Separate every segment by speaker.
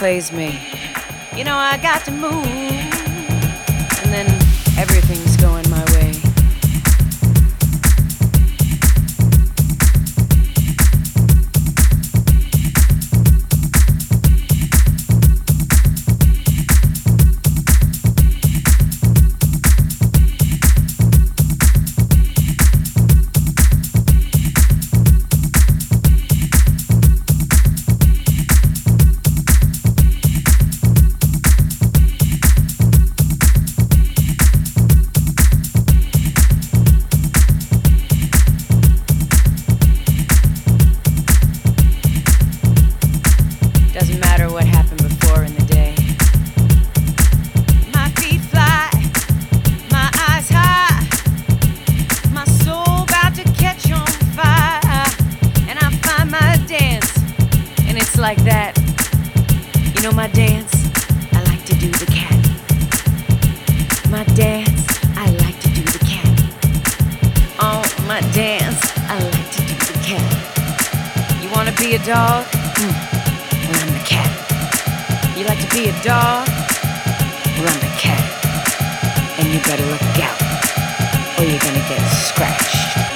Speaker 1: plays me. You know, I got to move, like that. You know my dance, I like to do the cat. My dance, I like to do the cat. Oh, my dance, I like to do the cat. You wanna be a dog? Mm. Well, I'm the cat. You like to be a dog? Well, I'm the cat. And you better look out, or you're gonna get scratched.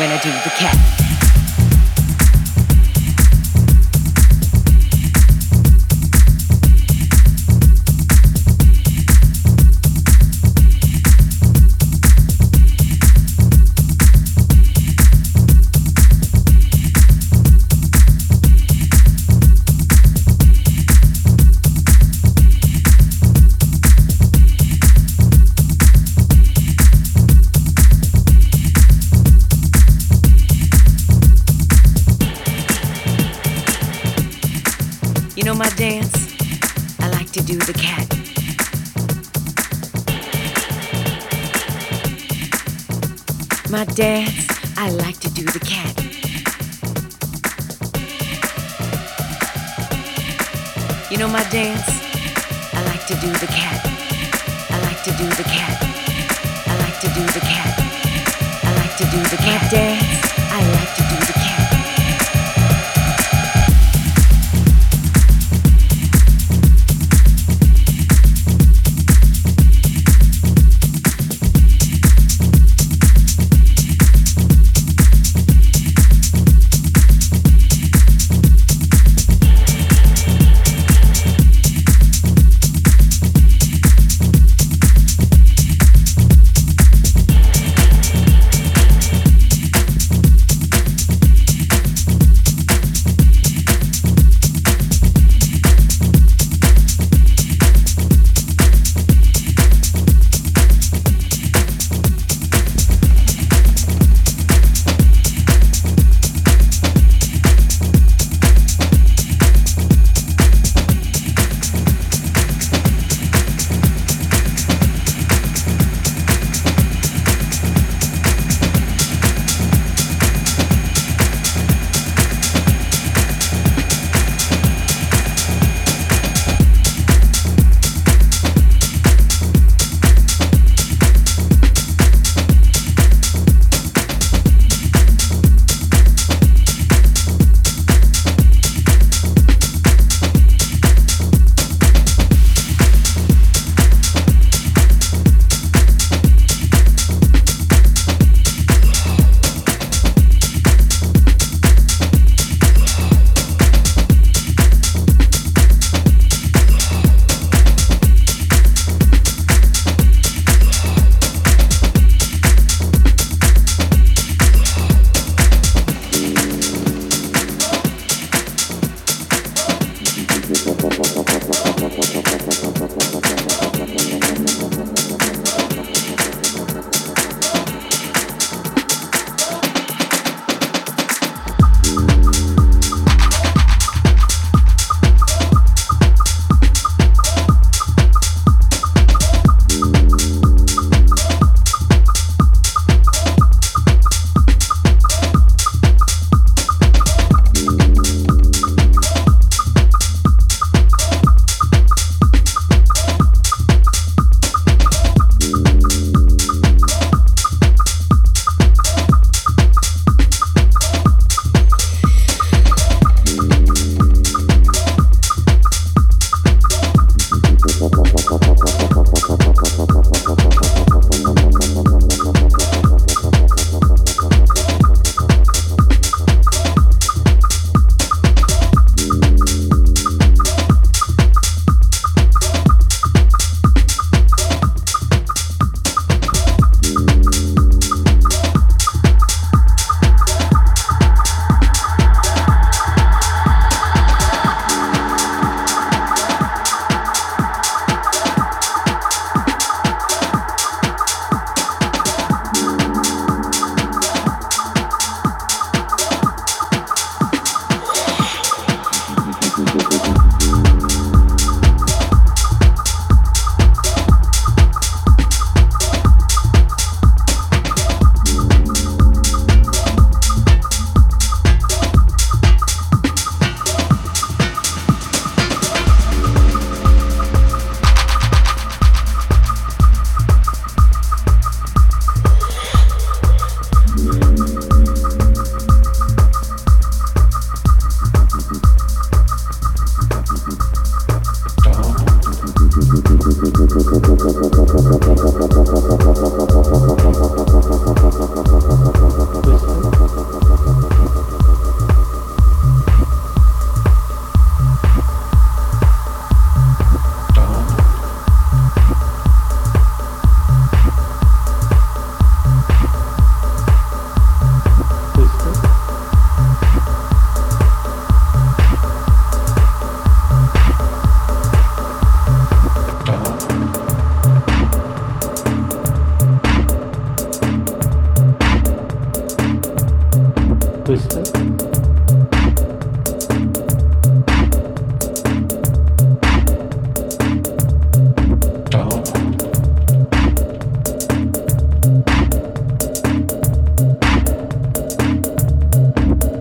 Speaker 1: When I do the cat.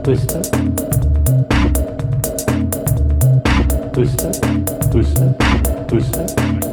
Speaker 1: 둘셋 둘셋 둘셋 둘셋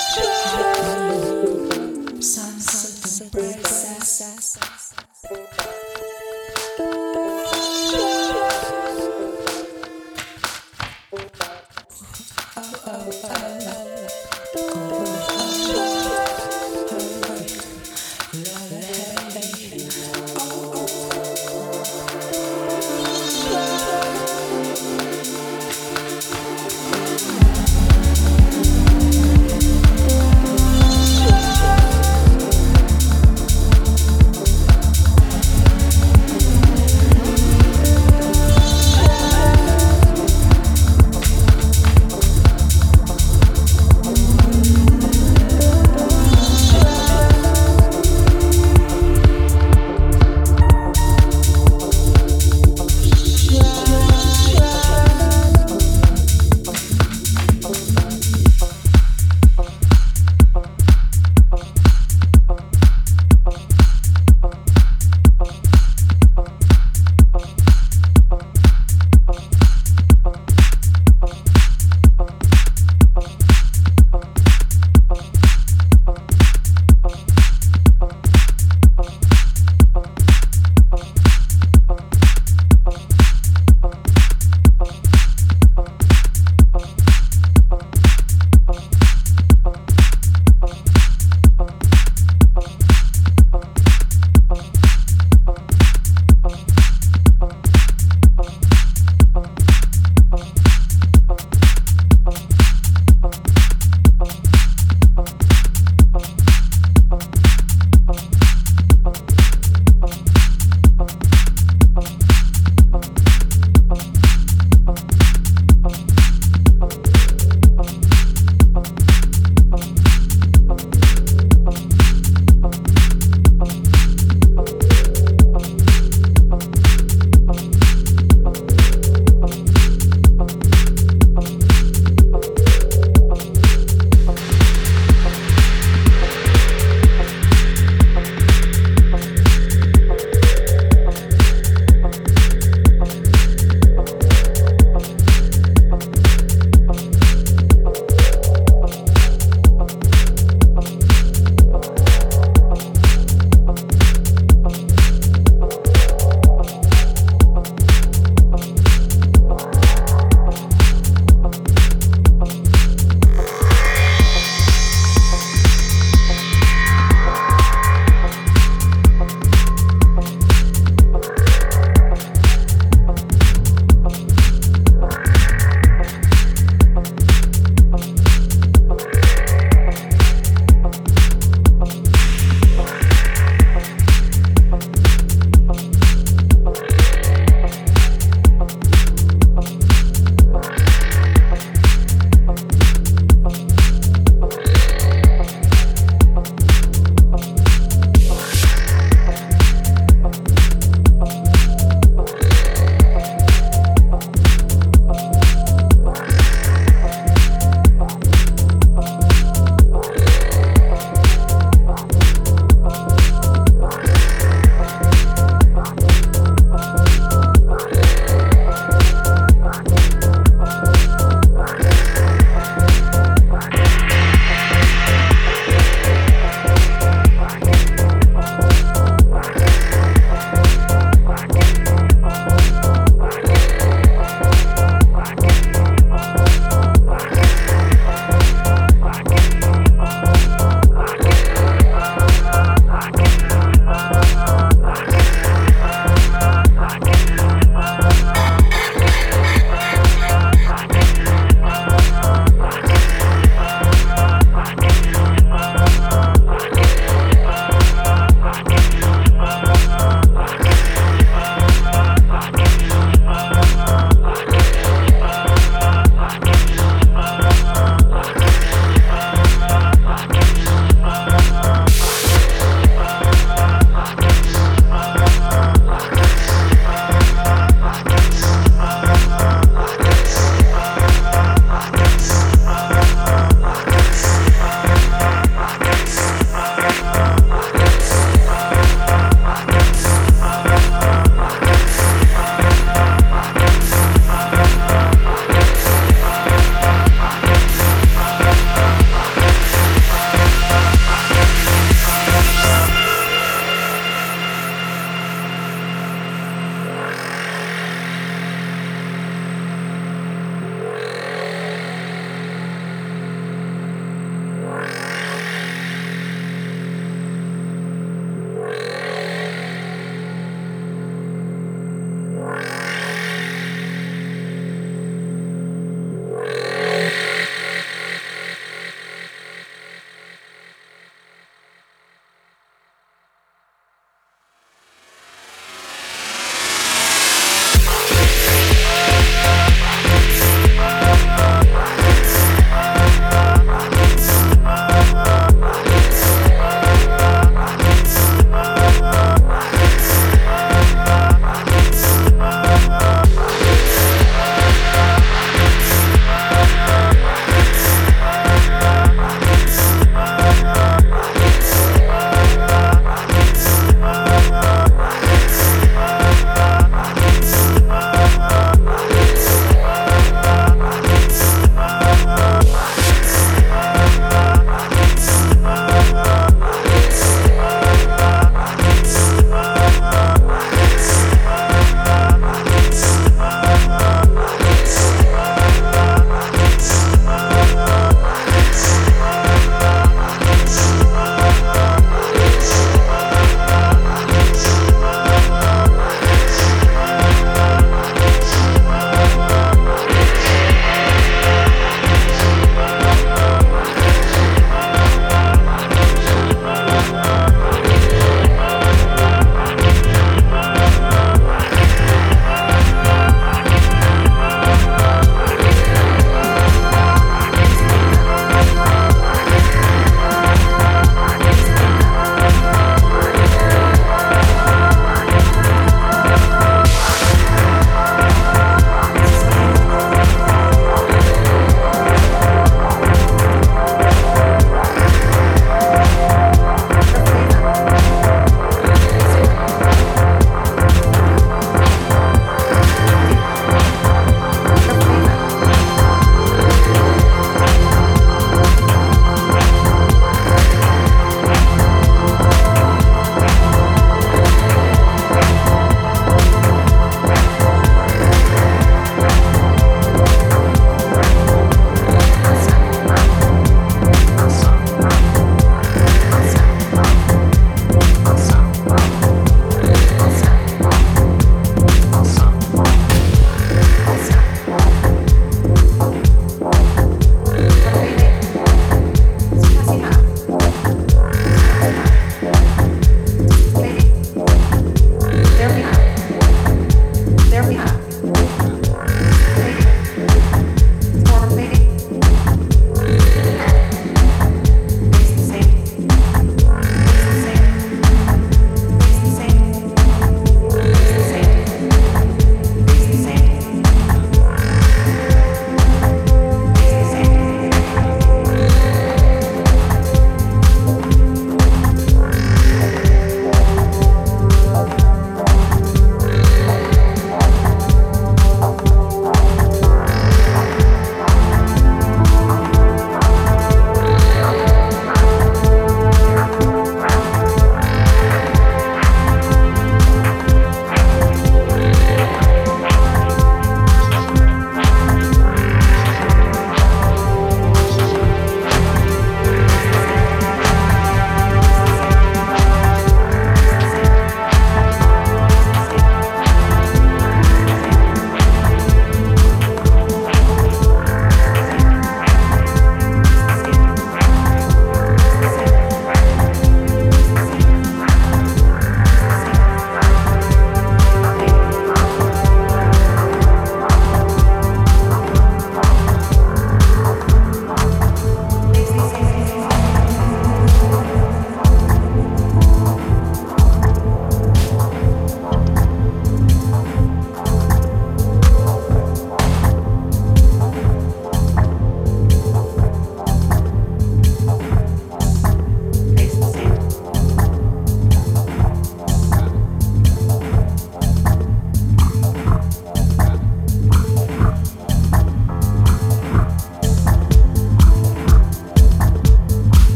Speaker 1: sunset, sunset, sunset, sunset,